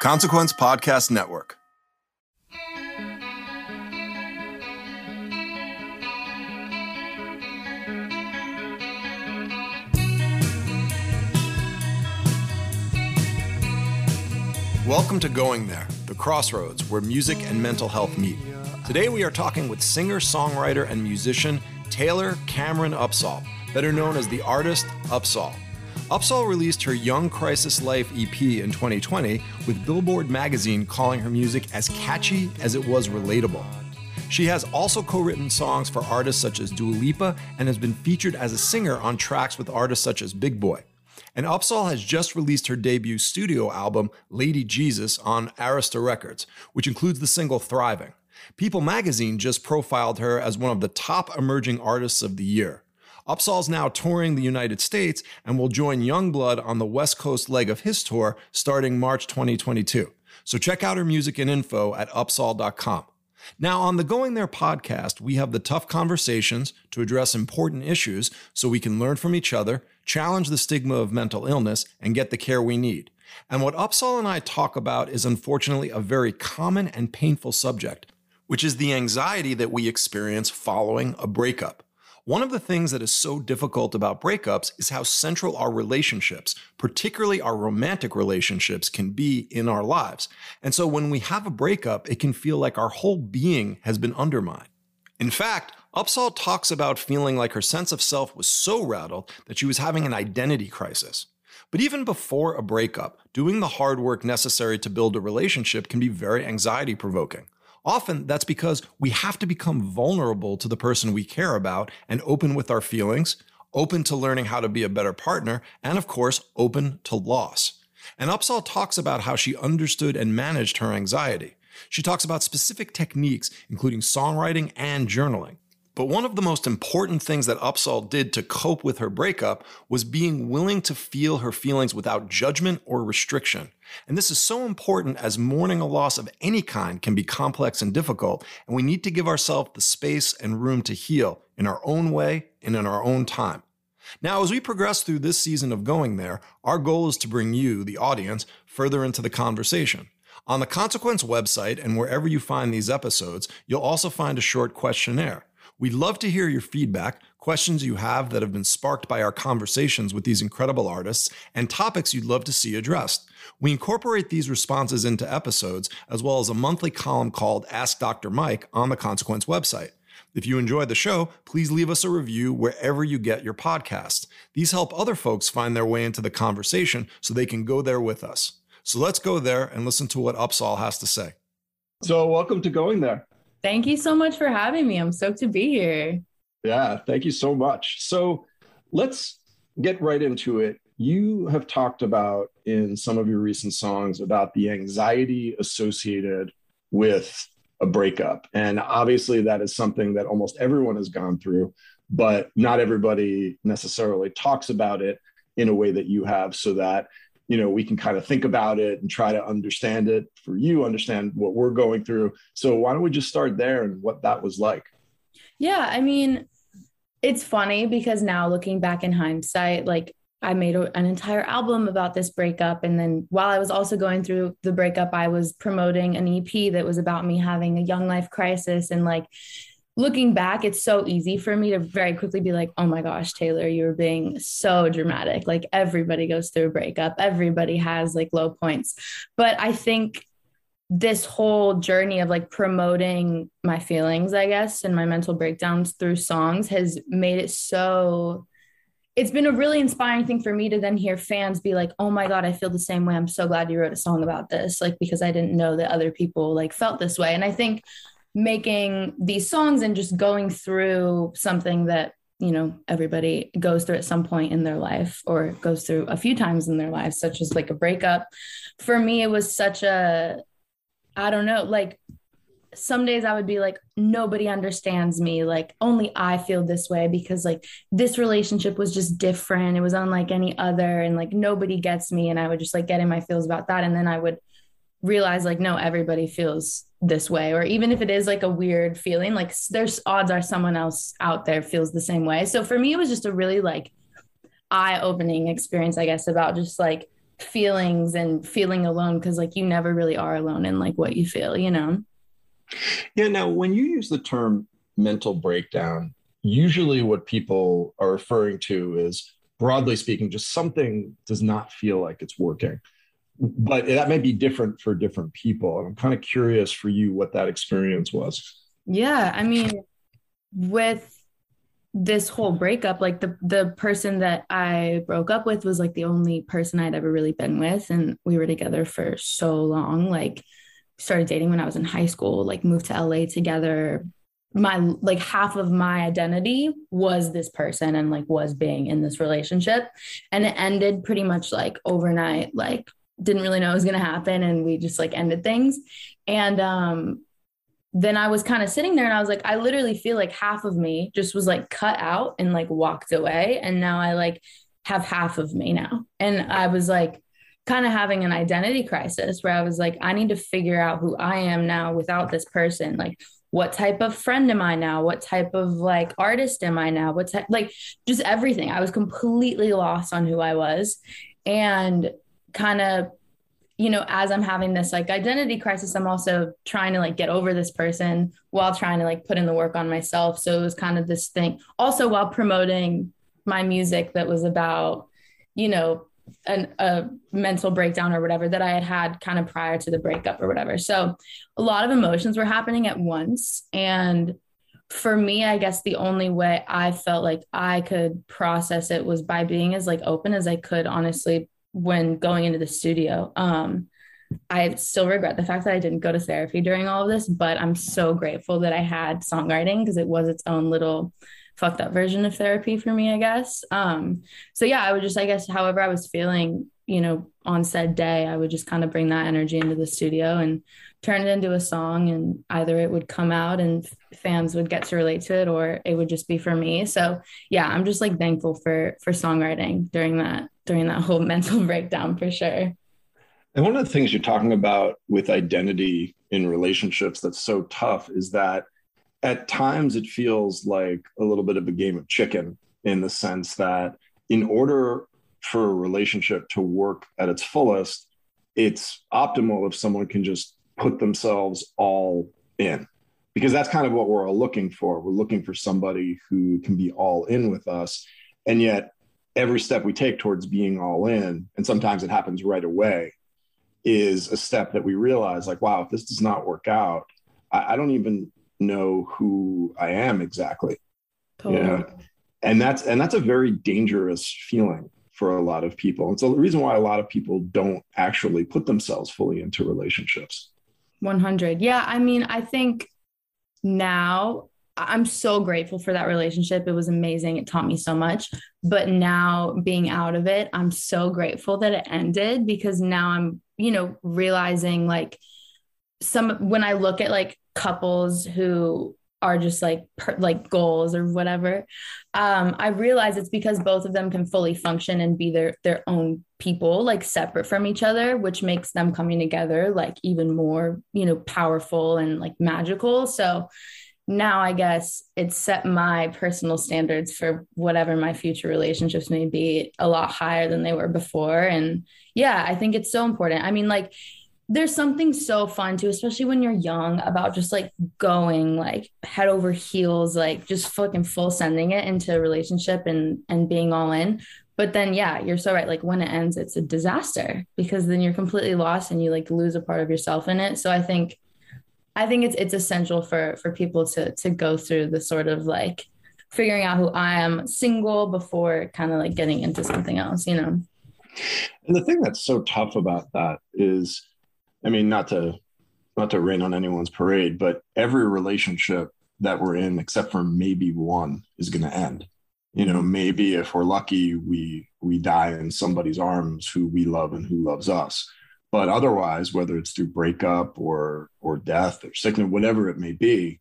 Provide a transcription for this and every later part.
Consequence Podcast Network. Welcome to Going There, the crossroads where music and mental health meet. Today we are talking with singer, songwriter, and musician Taylor Cameron Upsahl, better known as the artist Upsahl. Upsahl released her Young Crisis Life EP in 2020, with Billboard magazine calling her music as catchy as it was relatable. She has also co written songs for artists such as Dua Lipa and has been featured as a singer on tracks with artists such as Big Boy. And Upsahl has just released her debut studio album, Lady Jesus, on Arista Records, which includes the single Thriving. People magazine just profiled her as one of the top emerging artists of the year. Upsahl's now touring the United States and will join Yungblud on the West Coast leg of his tour starting March 2022. So check out her music and info at upsahl.com. Now, on the Going There podcast, we have the tough conversations to address important issues so we can learn from each other, challenge the stigma of mental illness, and get the care we need. And what Upsahl and I talk about is unfortunately a very common and painful subject, which is the anxiety that we experience following a breakup. One of the things that is so difficult about breakups is how central our relationships, particularly our romantic relationships, can be in our lives. And so when we have a breakup, it can feel like our whole being has been undermined. In fact, Upsahl talks about feeling like her sense of self was so rattled that she was having an identity crisis. But even before a breakup, doing the hard work necessary to build a relationship can be very anxiety provoking. Often that's because we have to become vulnerable to the person we care about and open with our feelings, open to learning how to be a better partner, and of course, open to loss. And Upsahl talks about how she understood and managed her anxiety. She talks about specific techniques, including songwriting and journaling. But one of the most important things that Upsahl did to cope with her breakup was being willing to feel her feelings without judgment or restriction. And this is so important as mourning a loss of any kind can be complex and difficult, and we need to give ourselves the space and room to heal in our own way and in our own time. Now, as we progress through this season of Going There, our goal is to bring you, the audience, further into the conversation. On the Consequence website and wherever you find these episodes, you'll also find a short questionnaire. We'd love to hear your feedback, questions you have that have been sparked by our conversations with these incredible artists, and topics you'd love to see addressed. We incorporate these responses into episodes, as well as a monthly column called Ask Dr. Mike on the Consequence website. If you enjoyed the show, please leave us a review wherever you get your podcast. These help other folks find their way into the conversation so they can go there with us. So let's go there and listen to what Upsahl has to say. So, welcome to Going There. Thank you so much for having me. I'm stoked to be here. Yeah, thank you so much. So let's get right into it. You have talked about in some of your recent songs about the anxiety associated with a breakup. And obviously, that is something that almost everyone has gone through, but not everybody necessarily talks about it in a way that you have so that you know we can kind of think about it and try to understand it for you understand what we're going through. So why don't we just start there and what that was like? Yeah i mean it's funny because now looking back in hindsight like i made a, an entire album about this breakup. And then while i was also going through the breakup i was promoting an ep that was about me having a young life crisis. And like looking back, it's so easy for me to very quickly be like, oh my gosh, Taylor, you were being so dramatic. Like everybody goes through a breakup, everybody has like low points. But I think this whole journey of like promoting my feelings, I guess, and my mental breakdowns through songs has made it so. It's been a really inspiring thing for me to then hear fans be like, "Oh my god, I feel the same way. I'm so glad you wrote a song about this." Like because I didn't know that other people like felt this way. And I think making these songs and just going through something that you know everybody goes through at some point in their life or goes through a few times in their life such as like a breakup for me it was such a i don't know like some days I would be like, nobody understands me. Like, only I feel this way because, like, this relationship was just different. It was unlike any other. And, like, nobody gets me. And I would just, like, get in my feels about that. And then I would realize, like, no, everybody feels this way. Or even if it is, like, a weird feeling, like, there's odds are someone else out there feels the same way. So for me, it was just a really, like, eye opening experience, I guess, about just, like, feelings and feeling alone because like you never really are alone in like what you feel you know yeah. Now, when you use the term mental breakdown, usually what people are referring to is, broadly speaking, just something does not feel like it's working. But that may be different for different people. And I'm kind of curious for you what that experience was. Yeah. I mean, with this whole breakup, like the the person that I broke up with was like the only person I'd ever really been with. And we were together for so long. Like started dating when I was in high school, like moved to LA together. My like half of my identity was this person and like was being in this relationship. And it ended pretty much like overnight, like didn't really know it was gonna happen. And we just like ended things. And um then I was kind of sitting there and I was like, I literally feel like half of me just was like cut out and like walked away. And now I like have half of me now. And I was like, kind of having an identity crisis where I was like, I need to figure out who I am now without this person. Like, what type of friend am I now? What type of like artist am I now? What's like, just everything. I was completely lost on who I was. And kind of, you know, as I'm having this like identity crisis, I'm also trying to like get over this person while trying to like put in the work on myself. So it was kind of this thing. Also, while promoting my music that was about, you know, an, a mental breakdown or whatever that I had had kind of prior to the breakup or whatever. So a lot of emotions were happening at once. And for me, I guess the only way I felt like I could process it was by being as like open as I could, honestly, when going into the studio. Um, I still regret the fact that I didn't go to therapy during all of this, but I'm so grateful that I had songwriting because it was its own little fucked up version of therapy for me, I guess. Um, so yeah, I would just, I guess, however I was feeling, you know, on said day, I would just kind of bring that energy into the studio and turn it into a song. And either it would come out and fans would get to relate to it, or it would just be for me. So yeah, I'm just like thankful for for songwriting during that during that whole mental breakdown for sure. And one of the things you're talking about with identity in relationships that's so tough is that at times it feels like a little bit of a game of chicken in the sense that in order for a relationship to work at its fullest, it's optimal if someone can just put themselves all in. Because that's kind of what we're all looking for. We're looking for somebody who can be all in with us. And yet, every step we take towards being all in, and sometimes it happens right away, is a step that we realize like, wow, if this does not work out, I, I don't even know who I am exactly. Totally. Yeah. And that's and that's a very dangerous feeling for a lot of people. It's the reason why a lot of people don't actually put themselves fully into relationships. 100. Yeah, I mean, I think now I'm so grateful for that relationship. It was amazing. It taught me so much. But now being out of it, I'm so grateful that it ended because now I'm, you know, realizing like some when I look at like couples who are just like per, like goals or whatever um i realize it's because both of them can fully function and be their their own people like separate from each other which makes them coming together like even more you know powerful and like magical so now i guess it's set my personal standards for whatever my future relationships may be a lot higher than they were before and yeah i think it's so important i mean like there's something so fun too, especially when you're young, about just like going like head over heels, like just fucking full sending it into a relationship and and being all in. But then yeah, you're so right. Like when it ends, it's a disaster because then you're completely lost and you like lose a part of yourself in it. So I think I think it's it's essential for for people to to go through the sort of like figuring out who I am single before kind of like getting into something else, you know. And the thing that's so tough about that is I mean, not to not to rain on anyone's parade, but every relationship that we're in, except for maybe one, is going to end. you know maybe if we're lucky we we die in somebody's arms who we love and who loves us but otherwise whether it's through breakup or or death or sickness whatever it may be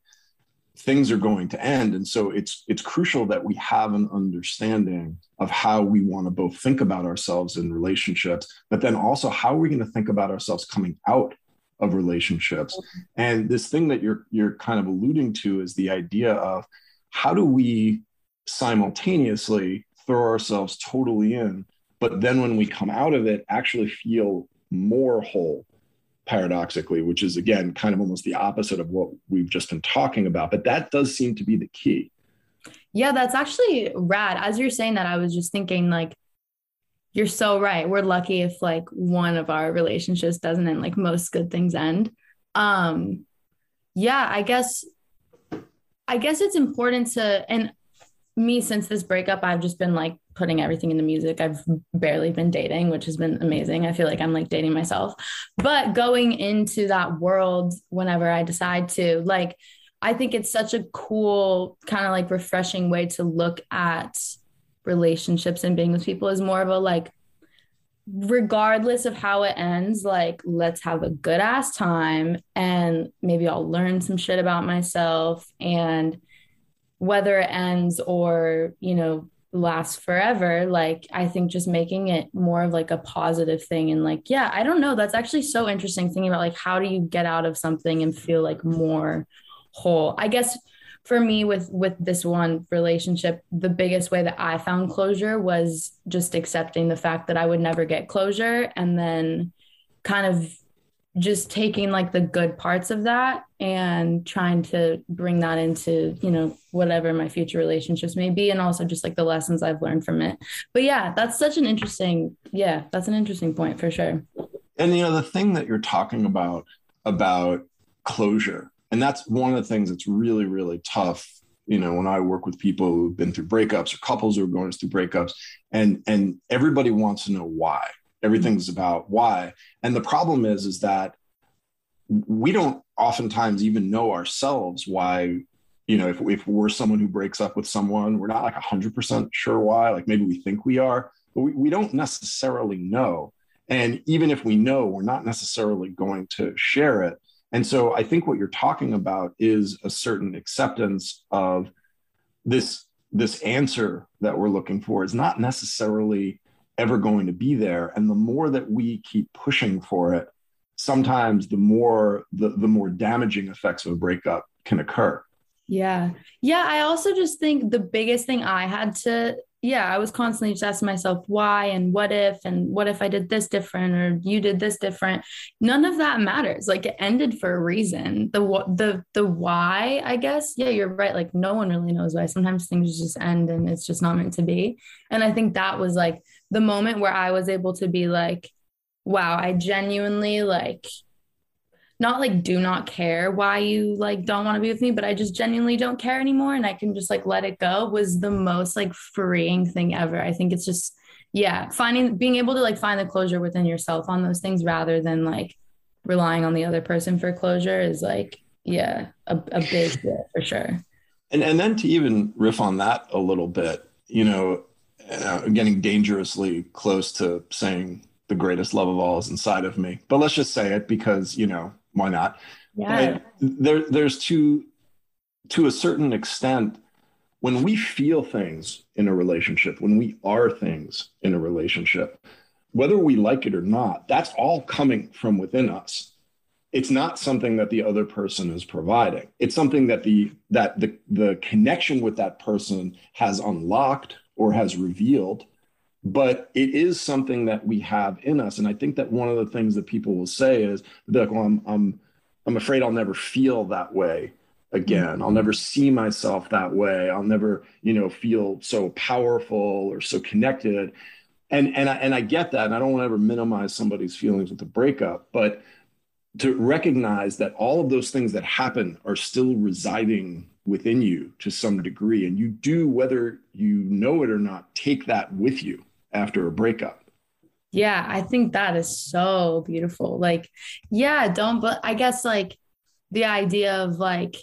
things are going to end. And so it's it's crucial that we have an understanding of how we want to both think about ourselves in relationships but then also how are we going to think about ourselves coming out of relationships? And this thing that you're you're kind of alluding to is the idea of how do we simultaneously throw ourselves totally in, but then when we come out of it, actually feel more whole, paradoxically, which is again kind of almost the opposite of what we've just been talking about. But that does seem to be the key. Yeah, that's actually rad. As you're saying that, I was just thinking, like, you're so right. We're lucky if like one of our relationships doesn't end, like most good things end. Um, yeah, I guess I guess it's important to and me since this breakup i've just been like putting everything into music. I've barely been dating which has been amazing. I feel like i'm like dating myself. But going into that world whenever i decide to like i think it's such a cool kind of like refreshing way to look at relationships and being with people is more of a like regardless of how it ends like let's have a good ass time and maybe i'll learn some shit about myself. And whether it ends or you know lasts forever like i think just making it more of like a positive thing and like yeah i don't know that's actually so interesting thinking about like how do you get out of something and feel like more whole? I guess for me with with this one relationship the biggest way that i found closure was just accepting the fact that i would never get closure and then kind of just taking like the good parts of that and trying to bring that into you know whatever my future relationships may be and also just like the lessons i've learned from it. But yeah that's such an interesting yeah that's an interesting point for sure. And you know the thing that you're talking about about closure and that's one of the things that's really really tough you know when i work with people who've been through breakups or couples who are going through breakups and and everybody wants to know why everything's about why. And the problem is is that we don't oftentimes even know ourselves why you know if, if we're someone who breaks up with someone we're not like 100% sure why like maybe we think we are but we, we don't necessarily know. And even if we know we're not necessarily going to share it. And so i think what you're talking about is a certain acceptance of this this answer that we're looking for. Is not necessarily ever going to be there. And the more that we keep pushing for it sometimes the more the, the more damaging effects of a breakup can occur. Yeah. Yeah i also just think the biggest thing i had to yeah i was constantly just asking myself why and what if and what if i did this different or you did this different. None of that matters. Like it ended for a reason. The the the why i guess yeah you're right. Like no one really knows why. Sometimes things just end and it's just not meant to be. And i think that was like the moment where i was able to be like wow, I genuinely like not like do not care why you like don't want to be with me, but I just genuinely don't care anymore and I can just like let it go was the most like freeing thing ever. I think it's just yeah, finding being able to like find the closure within yourself on those things rather than like relying on the other person for closure is like yeah, a, a big deal for sure. And and then to even riff on that a little bit, you know, uh, getting dangerously close to saying the greatest love of all is inside of me. But let's just say it because, you know, why not? Yeah. there, there's to to a certain extent, when we feel things in a relationship, when we are things in a relationship, whether we like it or not, that's all coming from within us. It's not something that the other person is providing. It's something that the that the the connection with that person has unlocked or has revealed but it is something that we have in us. And i think that one of the things that people will say is like well i'm i'm, I'm afraid i'll never feel that way again. I'll never see myself that way. I'll never you know feel so powerful or so connected. And and I, and I get that and i don't want to ever minimize somebody's feelings with a breakup but to recognize that all of those things that happen are still residing within you to some degree and you do whether you know it or not take that with you after a breakup. Yeah, I think that is so beautiful. Like, yeah, don't, but I guess like the idea of like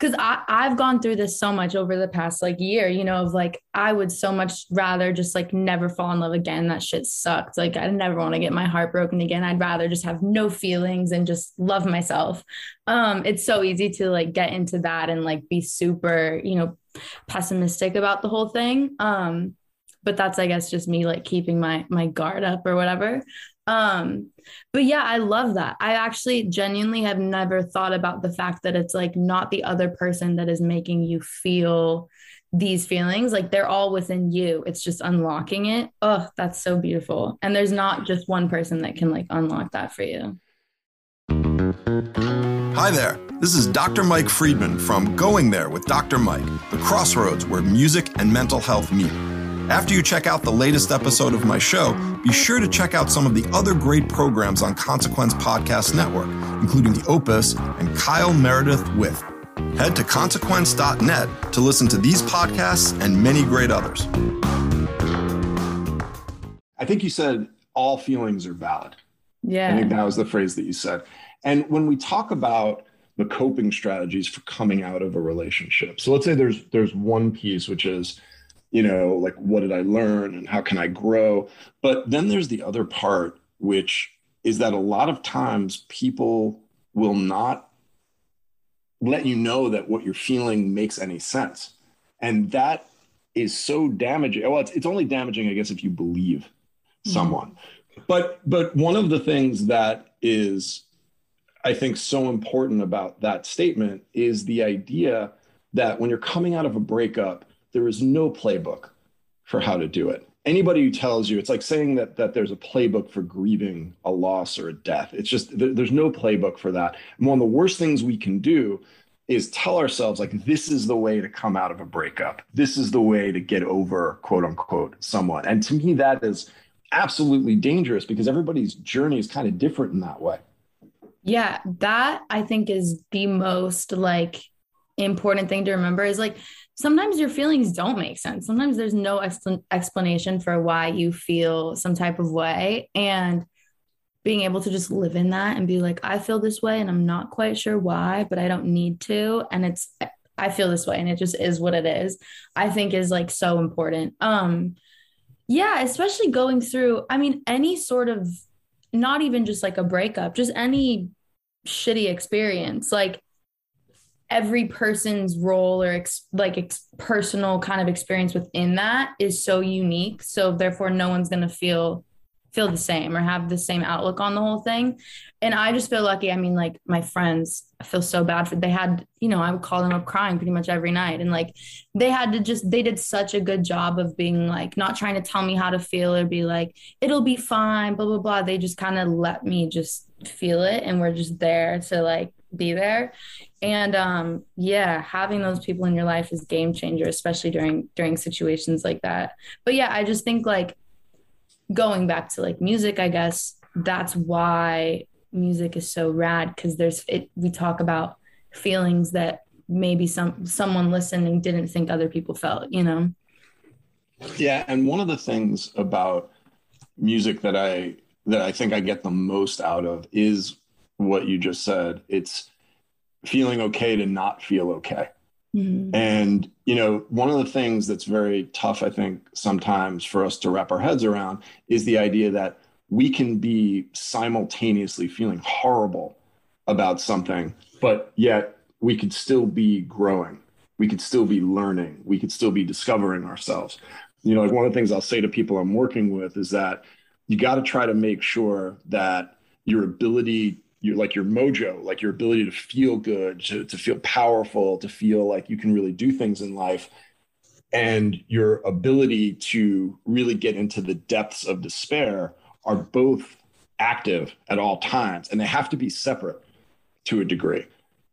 because I've gone through this so much over the past like year, you know, of like I would so much rather just like never fall in love again. That shit sucked. Like I never want to get my heart broken again. I'd rather just have no feelings and just love myself. Um, it's so easy to like get into that and like be super, you know, pessimistic about the whole thing. Um, but that's I guess just me like keeping my my guard up or whatever. Um, but yeah, I love that. I actually genuinely have never thought about the fact that it's like not the other person that is making you feel these feelings. Like they're all within you. It's just unlocking it. Oh, that's so beautiful. And there's not just one person that can like unlock that for you. Hi there. This is Dr. Mike Friedman from Going There with Dr. Mike, the crossroads where music and mental health meet. After you check out the latest episode of my show, be sure to check out some of the other great programs on Consequence Podcast Network, including The Opus and Kyle Meredith with. Head to consequence.net to listen to these podcasts and many great others. I think you said all feelings are valid. Yeah. I think that was the phrase that you said. And when we talk about the coping strategies for coming out of a relationship. So let's say there's there's one piece which is you know, like what did I learn and how can I grow? But then there's the other part, which is that a lot of times people will not let you know that what you're feeling makes any sense. And that is so damaging. Well, it's, it's only damaging, I guess, if you believe mm-hmm. someone. But but one of the things that is, I think, so important about that statement is the idea that when you're coming out of a breakup, there is no playbook for how to do it. Anybody who tells you, it's like saying that that there's a playbook for grieving a loss or a death. It's just there, there's no playbook for that. And one of the worst things we can do is tell ourselves like this is the way to come out of a breakup. This is the way to get over quote unquote someone. And to me that is absolutely dangerous because everybody's journey is kind of different in that way. Yeah, that I think is the most like important thing to remember is like sometimes your feelings don't make sense. Sometimes there's no explanation for why you feel some type of way. And being able to just live in that and be like, I feel this way and I'm not quite sure why, but I don't need to. And it's, I feel this way and it just is what it is, I think is like so important. Um, yeah, especially going through, I mean, any sort of, not even just like a breakup, just any shitty experience. Like, every person's role or ex- like ex- personal kind of experience within that is so unique. So therefore no one's going to feel feel the same or have the same outlook on the whole thing. And i just feel lucky. I mean like my friends i feel so bad for they had you know i would call them up crying pretty much every night. And like they had to just they did such a good job of being like not trying to tell me how to feel or be like it'll be fine blah blah blah. They just kind of let me just feel it and we're just there to like be there. And um yeah having those people in your life is game changer especially during during situations like that. But yeah i just think like going back to like music i guess that's why music is so rad because there's it we talk about feelings that maybe some someone listening didn't think other people felt you know? Yeah and one of the things about music that i that i think i get the most out of is what you just said it's feeling okay to not feel okay. Mm-hmm. And, you know, one of the things that's very tough, I think, sometimes for us to wrap our heads around is the idea that we can be simultaneously feeling horrible about something, but yet we could still be growing. We could still be learning. We could still be discovering ourselves. You know, like one of the things I'll say to people I'm working with is that you got to try to make sure that your ability your like your mojo, like your ability to feel good, to, to feel powerful, to feel like you can really do things in life, and your ability to really get into the depths of despair are both active at all times, and they have to be separate to a degree.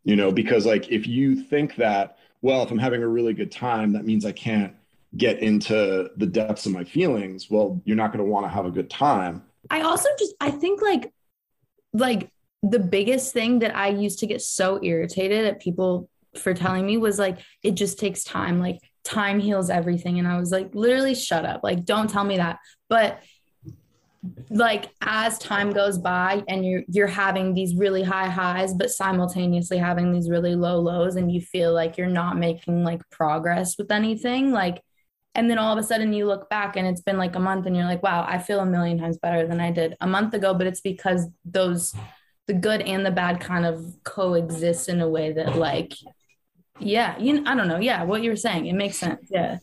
You know, because like if you think that, well, if I'm having a really good time, that means I can't get into the depths of my feelings. Well, you're not going to want to have a good time. I also just I think like like the biggest thing that I used to get so irritated at people for telling me was like, it just takes time. Like, time heals everything. And I was like, literally, shut up. Like, don't tell me that. But like as time goes by and you're you're having these really high highs but simultaneously having these really low lows and you feel like you're not making like progress with anything like and then all of a sudden you look back and it's been like a month and you're like wow i feel a million times better than i did a month ago but it's because those the good and the bad kind of coexist in a way that like yeah you i don't know. Yeah what you were saying. It makes sense. Yeah.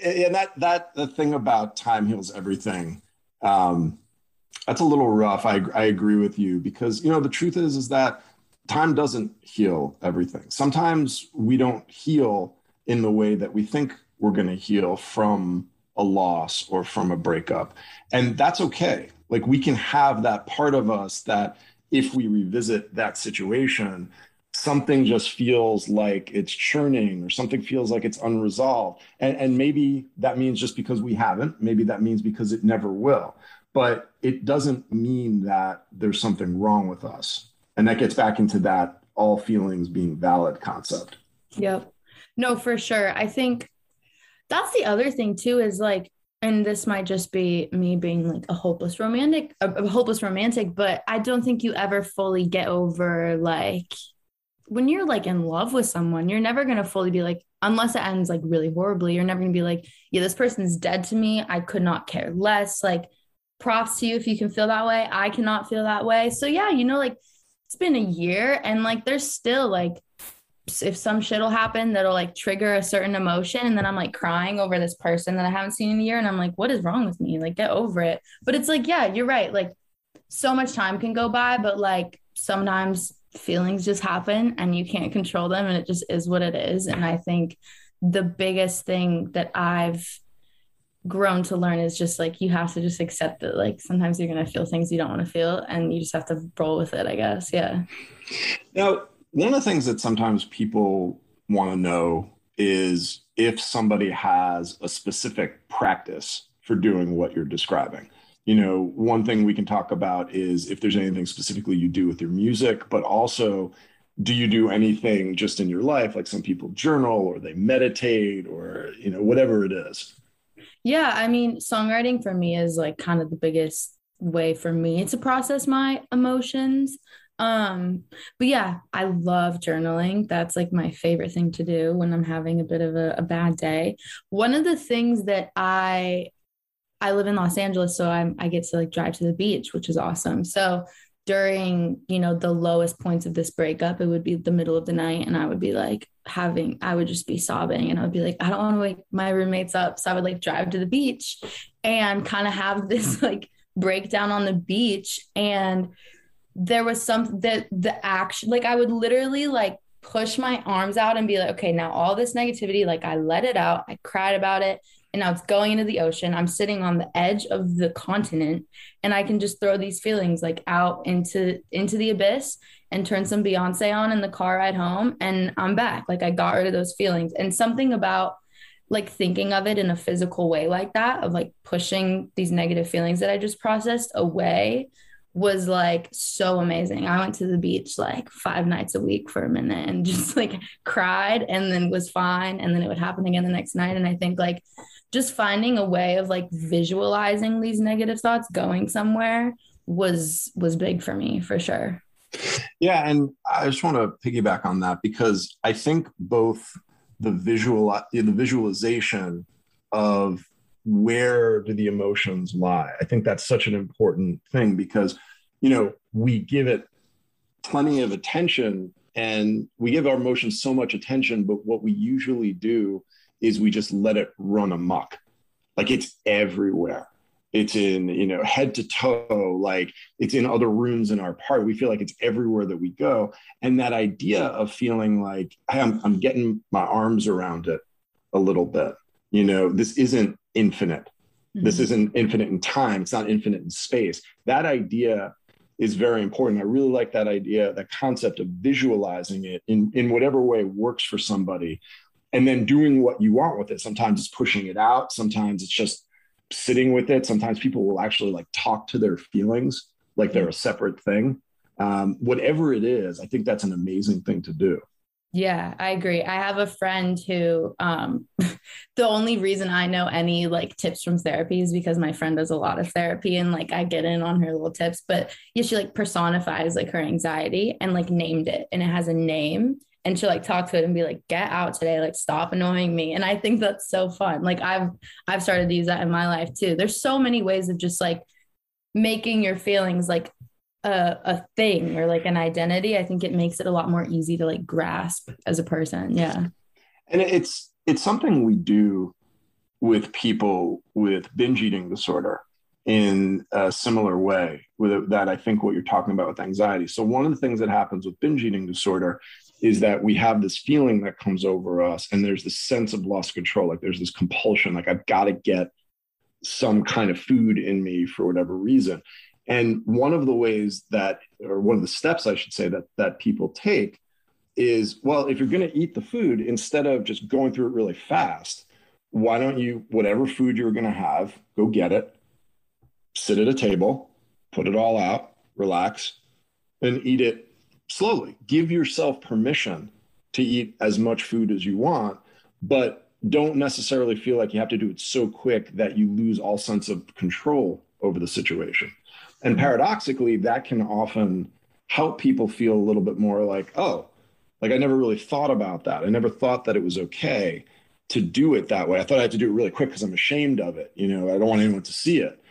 And that that the thing about time heals everything um that's a little rough. I i agree with you because you know the truth is is that time doesn't heal everything. Sometimes we don't heal in the way that we think we're going to heal from a loss or from a breakup. And that's okay. Like we can have that part of us that if we revisit that situation something just feels like it's churning or something feels like it's unresolved. And, and maybe that means just because we haven't, maybe that means because it never will. But it doesn't mean that there's something wrong with us. And that gets back into that all feelings being valid concept. Yep. No, for sure. I think that's the other thing too is like, and this might just be me being like a hopeless romantic, a, a hopeless romantic, but I don't think you ever fully get over like when you're like in love with someone, you're never going to fully be like, unless it ends like really horribly, you're never going to be like, yeah, this person's dead to me. I could not care less. Like, props to you if you can feel that way. I cannot feel that way. So, yeah, you know, like it's been a year and like there's still like, if some shit will happen that'll like trigger a certain emotion and then I'm like crying over this person that I haven't seen in a year and I'm like what is wrong with me? Like get over it. But it's like yeah you're right. Like so much time can go by but like sometimes feelings just happen and you can't control them and it just is what it is. And i think the biggest thing that i've grown to learn is just like you have to just accept that like sometimes you're going to feel things you don't want to feel and you just have to roll with it i guess. Yeah. Now one of the things that sometimes people want to know is if somebody has a specific practice for doing what you're describing. You know, one thing we can talk about is if there's anything specifically you do with your music, but also do you do anything just in your life? Like some people journal or they meditate or you know whatever it is. Yeah i mean songwriting for me is like kind of the biggest way for me to process my emotions um but yeah i love journaling. That's like my favorite thing to do when i'm having a bit of a, a bad day. One of the things that i I live in Los Angeles, so I'm I get to like drive to the beach, which is awesome. So during you know the lowest points of this breakup, it would be the middle of the night, and I would be like having I would just be sobbing, and I would be like, I don't want to wake my roommates up, so I would like drive to the beach and kind of have this like breakdown on the beach, and there was some that the action like I would literally like push my arms out and be like, okay, now all this negativity, like I let it out, I cried about it and now it's going into the ocean. I'm sitting on the edge of the continent and I can just throw these feelings like out into into the abyss and turn some Beyonce on in the car ride home and I'm back. Like I got rid of those feelings. And something about like thinking of it in a physical way like that of like pushing these negative feelings that I just processed away was like so amazing. I went to the beach like five nights a week for a minute and just like cried and then was fine. And then it would happen again the next night. And I think like just finding a way of like visualizing these negative thoughts going somewhere was was big for me for sure yeah and i just want to piggyback on that because i think both the visual the visualization of where do the emotions lie i think that's such an important thing because you know we give it plenty of attention and we give our emotions so much attention but what we usually do is we just let it run amok. Like it's everywhere. It's in, you know, head to toe, like it's in other rooms in our part. We feel like it's everywhere that we go. And that idea of feeling like hey, I'm, I'm getting my arms around it a little bit. You know, this isn't infinite. Mm-hmm. This isn't infinite in time. It's not infinite in space. That idea is very important. I really like that idea, that concept of visualizing it in, in whatever way works for somebody and then doing what you want with it. Sometimes it's pushing it out. Sometimes it's just sitting with it. Sometimes people will actually like talk to their feelings like they're a separate thing. Um, whatever it is, I think that's an amazing thing to do. Yeah, I agree. I have a friend who um the only reason I know any like tips from therapy is because my friend does a lot of therapy and like I get in on her little tips, but yeah, she like personifies like her anxiety and like named it and it has a name and she'll like talk to it and be like, get out today, like stop annoying me. And I think that's so fun. Like I've I've started to use that in my life too. There's so many ways of just like making your feelings like a, a thing or like an identity, I think it makes it a lot more easy to like grasp as a person. Yeah. And it's it's something we do with people with binge eating disorder in a similar way with that I think what you're talking about with anxiety. So one of the things that happens with binge eating disorder is that we have this feeling that comes over us and there's this sense of lost control like there's this compulsion like I've got to get some kind of food in me for whatever reason and one of the ways that, or one of the steps I should say that that people take is, well, if you're going to eat the food, instead of just going through it really fast, why don't you, whatever food you're going to have, go get it, sit at a table, put it all out, relax, and eat it slowly. Give yourself permission to eat as much food as you want, but don't necessarily feel like you have to do it so quick that you lose all sense of control over the situation. And paradoxically, that can often help people feel a little bit more like, oh, like I never really thought about that. I never thought that it was okay to do it that way. I thought I had to do it really quick because I'm ashamed of it. You know, I don't want anyone to see it.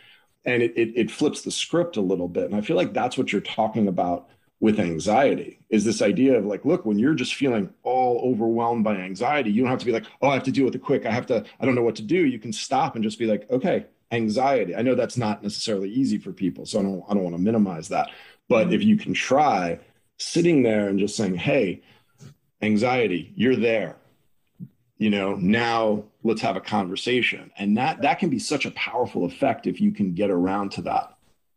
And it, it, it flips the script a little bit. And I feel like that's what you're talking about with anxiety is this idea of like, look, when you're just feeling all overwhelmed by anxiety, you don't have to be like, oh, I have to deal with it quick. I have to, I don't know what to do. You can stop and just be like, okay, anxiety. I know that's not necessarily easy for people, so I don't I don't want to minimize that. But if mm-hmm. you can try sitting there and just saying, "Hey, anxiety, you're there. You know, now let's have a conversation." And that that can be such a powerful effect if you can get around to that.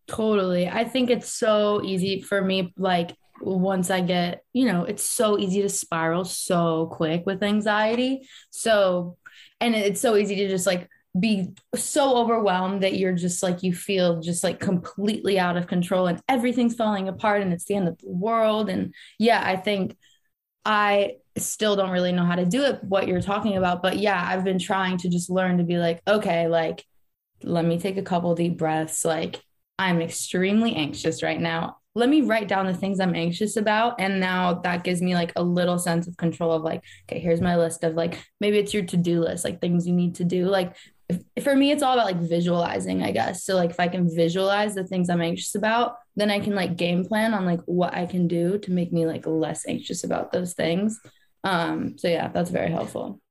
Totally. I think it's so easy for me like once I get, you know, it's so easy to spiral so quick with anxiety. So and it's so easy to just like be so overwhelmed that you're just like you feel just like completely out of control and everything's falling apart and it's the end of the world. And yeah i think i still don't really know how to do it what you're talking about but yeah i've been trying to just learn to be like okay like let me take a couple deep breaths. Like i'm extremely anxious right now. Let me write down the things i'm anxious about. And now that gives me like a little sense of control of like okay here's my list of like maybe it's your to-do list like things you need to do. Like for me it's all about like visualizing i guess. So like if i can visualize the things i'm anxious about then i can like game plan on like what i can do to make me like less anxious about those things. Um so yeah that's very helpful.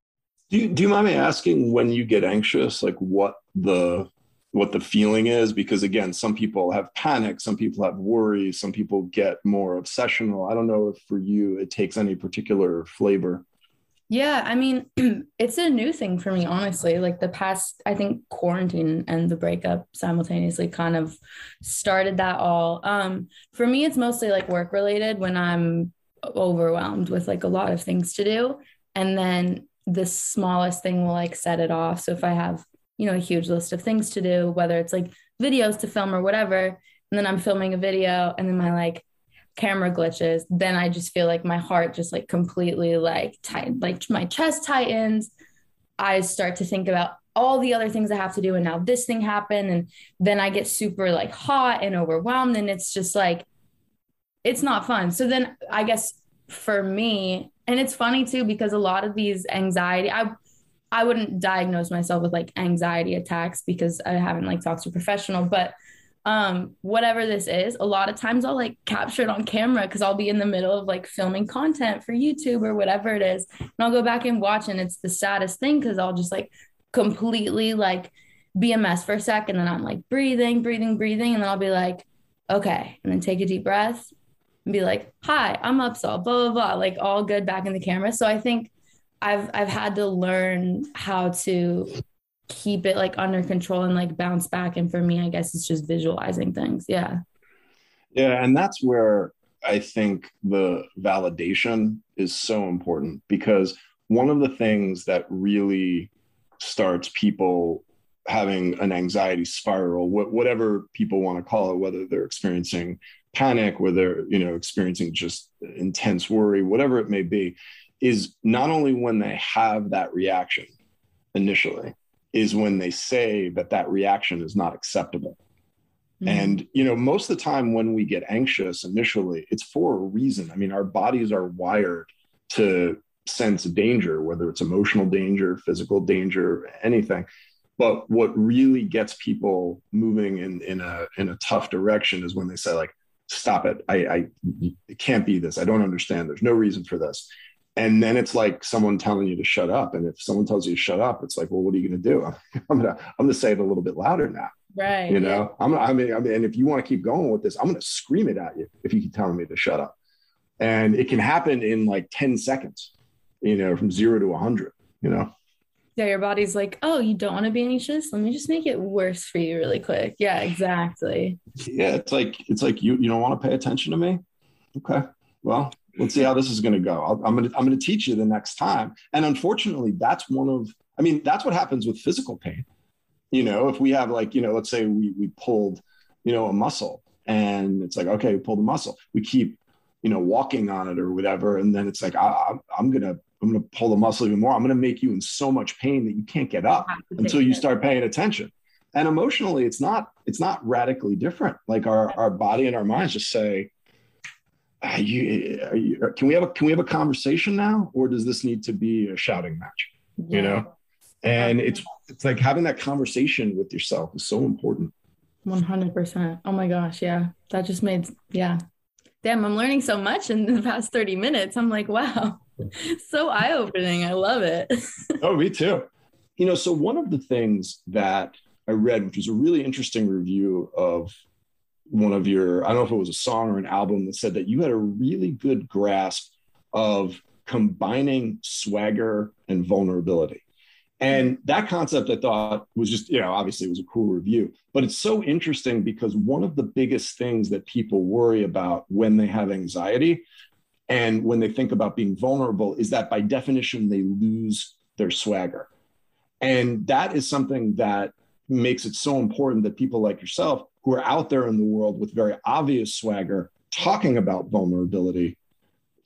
Do you, do you mind me asking when you get anxious like what the what the feeling is? Because again some people have panic some people have worry some people get more obsessional. I don't know if for you it takes any particular flavor yeah, I mean, it's a new thing for me, honestly. Like the past, I think quarantine and the breakup simultaneously kind of started that all. Um, for me, it's mostly like work related when I'm overwhelmed with like a lot of things to do. And then the smallest thing will like set it off. So if I have, you know, a huge list of things to do, whether it's like videos to film or whatever, and then I'm filming a video and then my like camera glitches, then I just feel like my heart just like completely like tight, like my chest tightens. I start to think about all the other things I have to do. And now this thing happened. And then I get super like hot and overwhelmed. And it's just like, it's not fun. So then I guess for me, and it's funny too, because a lot of these anxiety, I, I wouldn't diagnose myself with like anxiety attacks because I haven't like talked to a professional, but um whatever this is a lot of times i'll like capture it on camera because i'll be in the middle of like filming content for youtube or whatever it is and i'll go back and watch and it's the saddest thing because i'll just like completely like be a mess for a second and then i'm like breathing breathing breathing and then i'll be like okay and then take a deep breath and be like hi i'm upsahl blah blah blah like all good back in the camera. So i think i've i've had to learn how to keep it like under control and like bounce back. And for me, I guess it's just visualizing things. Yeah. Yeah. And that's where I think the validation is so important because one of the things that really starts people having an anxiety spiral, whatever people want to call it, whether they're experiencing panic, whether you know, experiencing just intense worry, whatever it may be, is not only when they have that reaction initially, is when they say that that reaction is not acceptable. Mm-hmm. And, you know, most of the time when we get anxious initially, it's for a reason. I mean, our bodies are wired to sense danger, whether it's emotional danger, physical danger, anything. But what really gets people moving in, in a in a tough direction is when they say, like, stop it. I, I it can't be this. I don't understand. There's no reason for this. And then it's like someone telling you to shut up. And if someone tells you to shut up, it's like, well, what are you going to do? I'm gonna I'm gonna say it a little bit louder now. Right. You know, yeah. I'm I mean, I mean, and if you want to keep going with this, I'm gonna scream it at you if you keep telling me to shut up. And it can happen in like 10 seconds, you know, from zero to 100, you know? Yeah, your body's like, oh, you don't want to be anxious? Let me just make it worse for you really quick. Yeah, exactly. Yeah, it's like it's like you you don't want to pay attention to me. Okay, well, let's see how this is going to go. i am going to I'm going to teach you the next time. And unfortunately, that's one of I mean, that's what happens with physical pain. You know, if we have like you know, let's say we we pulled you know a muscle, and it's like okay, we pulled the muscle. We keep you know walking on it or whatever, and then it's like I, I'm gonna I'm going to pull the muscle even more. I'm going to make you in so much pain that you can't get up until you start paying attention. And emotionally, it's not it's not radically different. Like our our body and our minds just say, you, you, can we have a can we have a conversation now, or does this need to be a shouting match? Yeah. You know, and it's it's like having that conversation with yourself is so important. One hundred percent. Oh my gosh, yeah, that just made yeah. Damn, I'm learning so much in the past thirty minutes. I'm like, wow. so eye opening. I love it. oh, me too. You know, so one of the things that I read, which was a really interesting review of one of your, I don't know if it was a song or an album that said that you had a really good grasp of combining swagger and vulnerability. And that concept I thought was just, you know, obviously it was a cool review, but it's so interesting because one of the biggest things that people worry about when they have anxiety and when they think about being vulnerable, is that by definition, they lose their swagger. And that is something that makes it so important that people like yourself, who are out there in the world with very obvious swagger, talking about vulnerability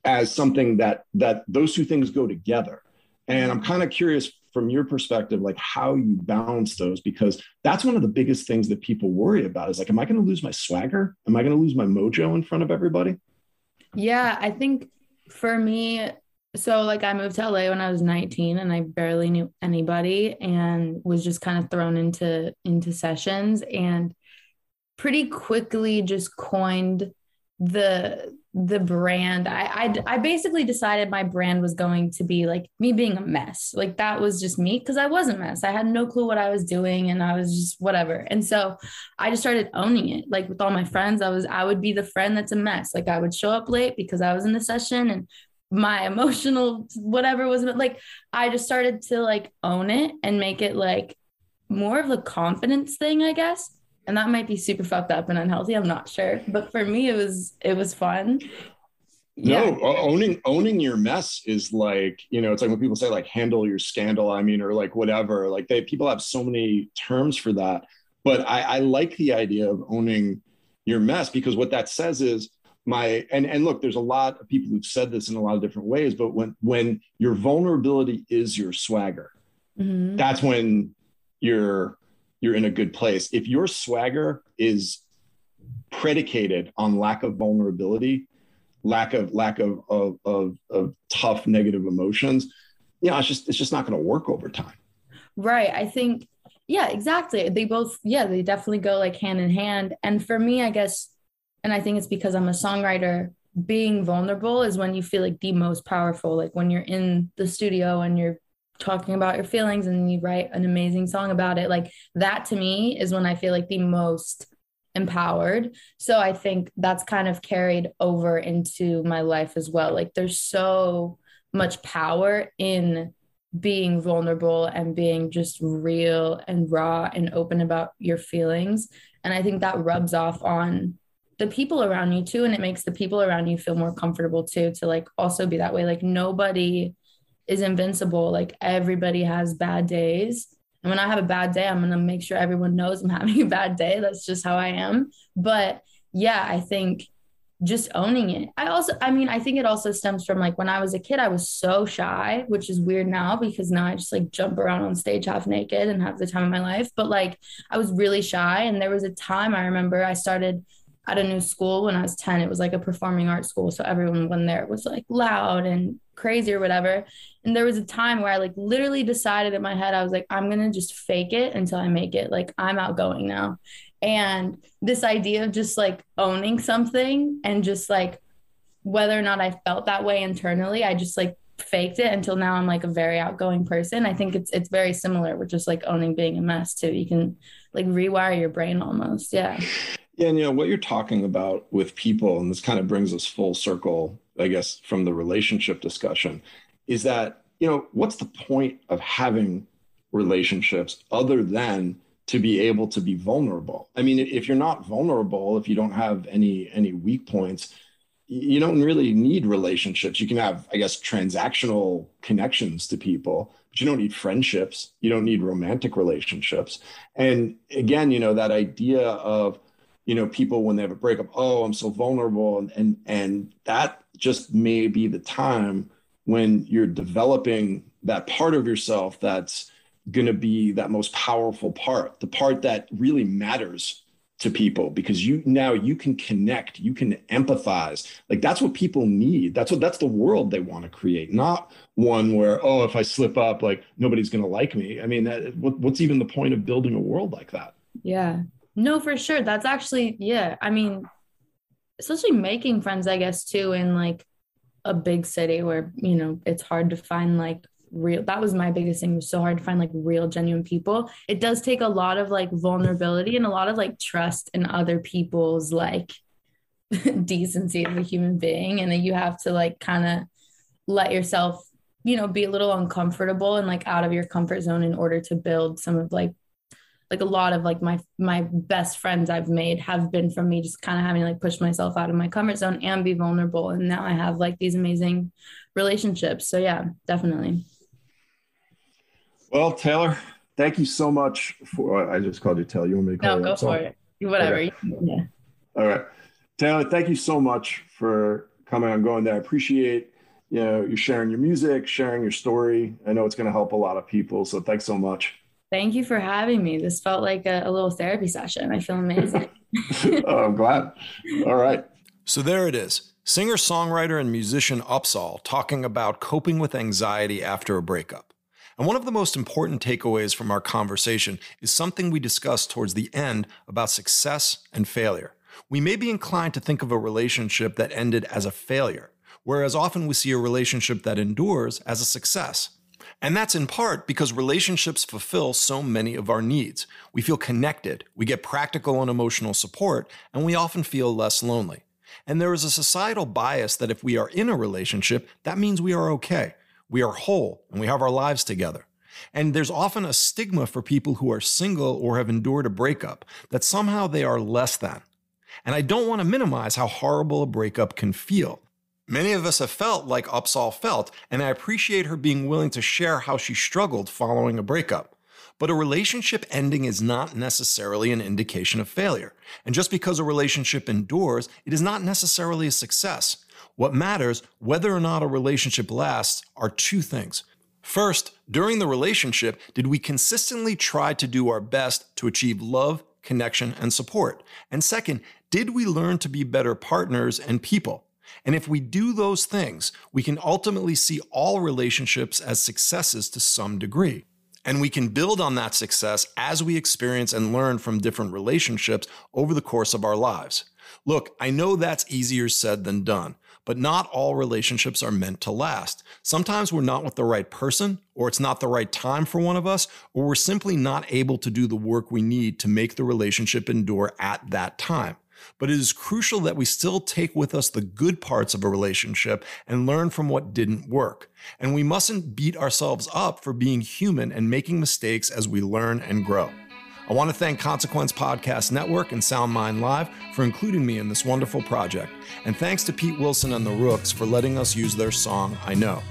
as something that that those two things go together. And I'm kind of curious from your perspective, like how you balance those, because that's one of the biggest things that people worry about is like, am I going to lose my swagger? Am I going to lose my mojo in front of everybody? Yeah, I think for me, so like I moved to LA when I was 19 and I barely knew anybody and was just kind of thrown into into sessions and pretty quickly just coined the the brand. I, I i basically decided my brand was going to be like me being a mess. Like that was just me because i was a mess. I had no clue what i was doing and i was just whatever. And so i just started owning it. Like with all my friends i was i would be the friend that's a mess. Like i would show up late because i was in the session and my emotional whatever was like i just started to like own it and make it like more of a confidence thing i guess and that might be super fucked up and unhealthy i'm not sure but for me it was it was fun no yeah. owning owning your mess is like you know it's like when people say like handle your scandal i mean or like whatever like they people have so many terms for that but i i like the idea of owning your mess because what that says is my and and look there's a lot of people who've said this in a lot of different ways but when when your vulnerability is your swagger mm-hmm. that's when you're you're in a good place. If your swagger is predicated on lack of vulnerability, lack of lack of of of, of tough negative emotions, you know, it's just it's just not going to work over time. Right. I think yeah, exactly. They both yeah, they definitely go like hand in hand. And for me, I guess, and I think it's because I'm a songwriter. Being vulnerable is when you feel like the most powerful. Like when you're in the studio and you're talking about your feelings and you write an amazing song about it like that to me is when i feel like the most empowered. So i think that's kind of carried over into my life as well. Like there's so much power in being vulnerable and being just real and raw and open about your feelings. And i think that rubs off on the people around you too and it makes the people around you feel more comfortable too to like also be that way. Like nobody is invincible. Like everybody has bad days. And when I have a bad day, I'm going to make sure everyone knows I'm having a bad day. That's just how I am. But yeah, I think just owning it. I also, I mean, I think it also stems from like when I was a kid, I was so shy, which is weird now because now I just like jump around on stage half naked and have the time of my life. But like I was really shy. And there was a time I remember I started at a new school when I was 10. It was like a performing arts school. So everyone when there was like loud and crazy or whatever. And there was a time where I like literally decided in my head, I was like, I'm going to just fake it until I make it. Like I'm outgoing now. And this idea of just like owning something and just like whether or not I felt that way internally, I just like faked it until now I'm like a very outgoing person. I think it's it's very similar with just like owning being a mess too. You can like rewire your brain almost. Yeah. Yeah, and you know what you're talking about with people, and this kind of brings us full circle, I guess, from the relationship discussion, is that you know what's the point of having relationships other than to be able to be vulnerable. I mean, if you're not vulnerable, if you don't have any any weak points, you don't really need relationships. You can have, I guess, transactional connections to people, but you don't need friendships. You don't need romantic relationships. And again, you know, that idea of, you know, people when they have a breakup, oh, I'm so vulnerable. And and, and that just may be the time when you're developing that part of yourself that's going to be that most powerful part, the part that really matters to people because you now you can connect, you can empathize. Like that's what people need. That's what that's the world they want to create, not one where oh if I slip up like nobody's going to like me. I mean, that, what, what's even the point of building a world like that? Yeah. No, for sure. That's actually yeah. I mean, especially making friends, I guess too in like a big city where you know it's hard to find like real that was my biggest thing it was so hard to find like real genuine people it does take a lot of like vulnerability and a lot of like trust in other people's like decency of a human being and then you have to like kind of let yourself you know be a little uncomfortable and like out of your comfort zone in order to build some of like like a lot of like my my best friends I've made have been from me just kind of having like push myself out of my comfort zone and be vulnerable and now I have like these amazing relationships so yeah definitely well, Taylor, thank you so much for. Oh, I just called you Taylor. You want me to call no, you? go for it. Whatever. Okay. Yeah. All right, Taylor. Thank you so much for coming on going there. I appreciate you know you sharing your music, sharing your story. I know it's going to help a lot of people. So thanks so much. Thank you for having me. This felt like a, a little therapy session. I feel amazing. oh, I'm glad. All right. So there it is. Singer, songwriter, and musician Upsahl talking about coping with anxiety after a breakup. And one of the most important takeaways from our conversation is something we discussed towards the end about success and failure. We may be inclined to think of a relationship that ended as a failure, whereas often we see a relationship that endures as a success. And that's in part because relationships fulfill so many of our needs. We feel connected, we get practical and emotional support, and we often feel less lonely. And there is a societal bias that if we are in a relationship, that means we are okay we are whole and we have our lives together. And there's often a stigma for people who are single or have endured a breakup that somehow they are less than. And I don't want to minimize how horrible a breakup can feel. Many of us have felt like Upsahl felt, and I appreciate her being willing to share how she struggled following a breakup. But a relationship ending is not necessarily an indication of failure. And just because a relationship endures, it is not necessarily a success. What matters, whether or not a relationship lasts, are two things. First, during the relationship, did we consistently try to do our best to achieve love, connection, and support? And second, did we learn to be better partners and people? And if we do those things, we can ultimately see all relationships as successes to some degree. And we can build on that success as we experience and learn from different relationships over the course of our lives. Look, I know that's easier said than done, but not all relationships are meant to last. Sometimes we're not with the right person, or it's not the right time for one of us, or we're simply not able to do the work we need to make the relationship endure at that time. But it is crucial that we still take with us the good parts of a relationship and learn from what didn't work. And we mustn't beat ourselves up for being human and making mistakes as we learn and grow. I want to thank Consequence Podcast Network and Sound Mind Live for including me in this wonderful project. And thanks to Pete Wilson and the Rooks for letting us use their song, I Know.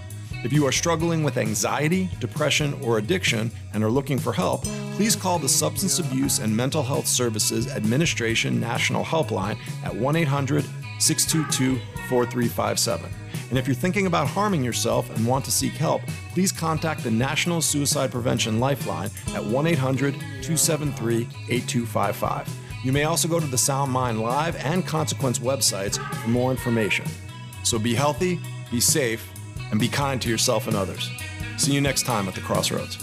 If you are struggling with anxiety, depression, or addiction and are looking for help, please call the Substance Abuse and Mental Health Services Administration National Helpline at 1 800 622 4357. And if you're thinking about harming yourself and want to seek help, please contact the National Suicide Prevention Lifeline at 1 800 273 8255. You may also go to the Sound Mind Live and Consequence websites for more information. So be healthy, be safe, and be kind to yourself and others. See you next time at the Crossroads.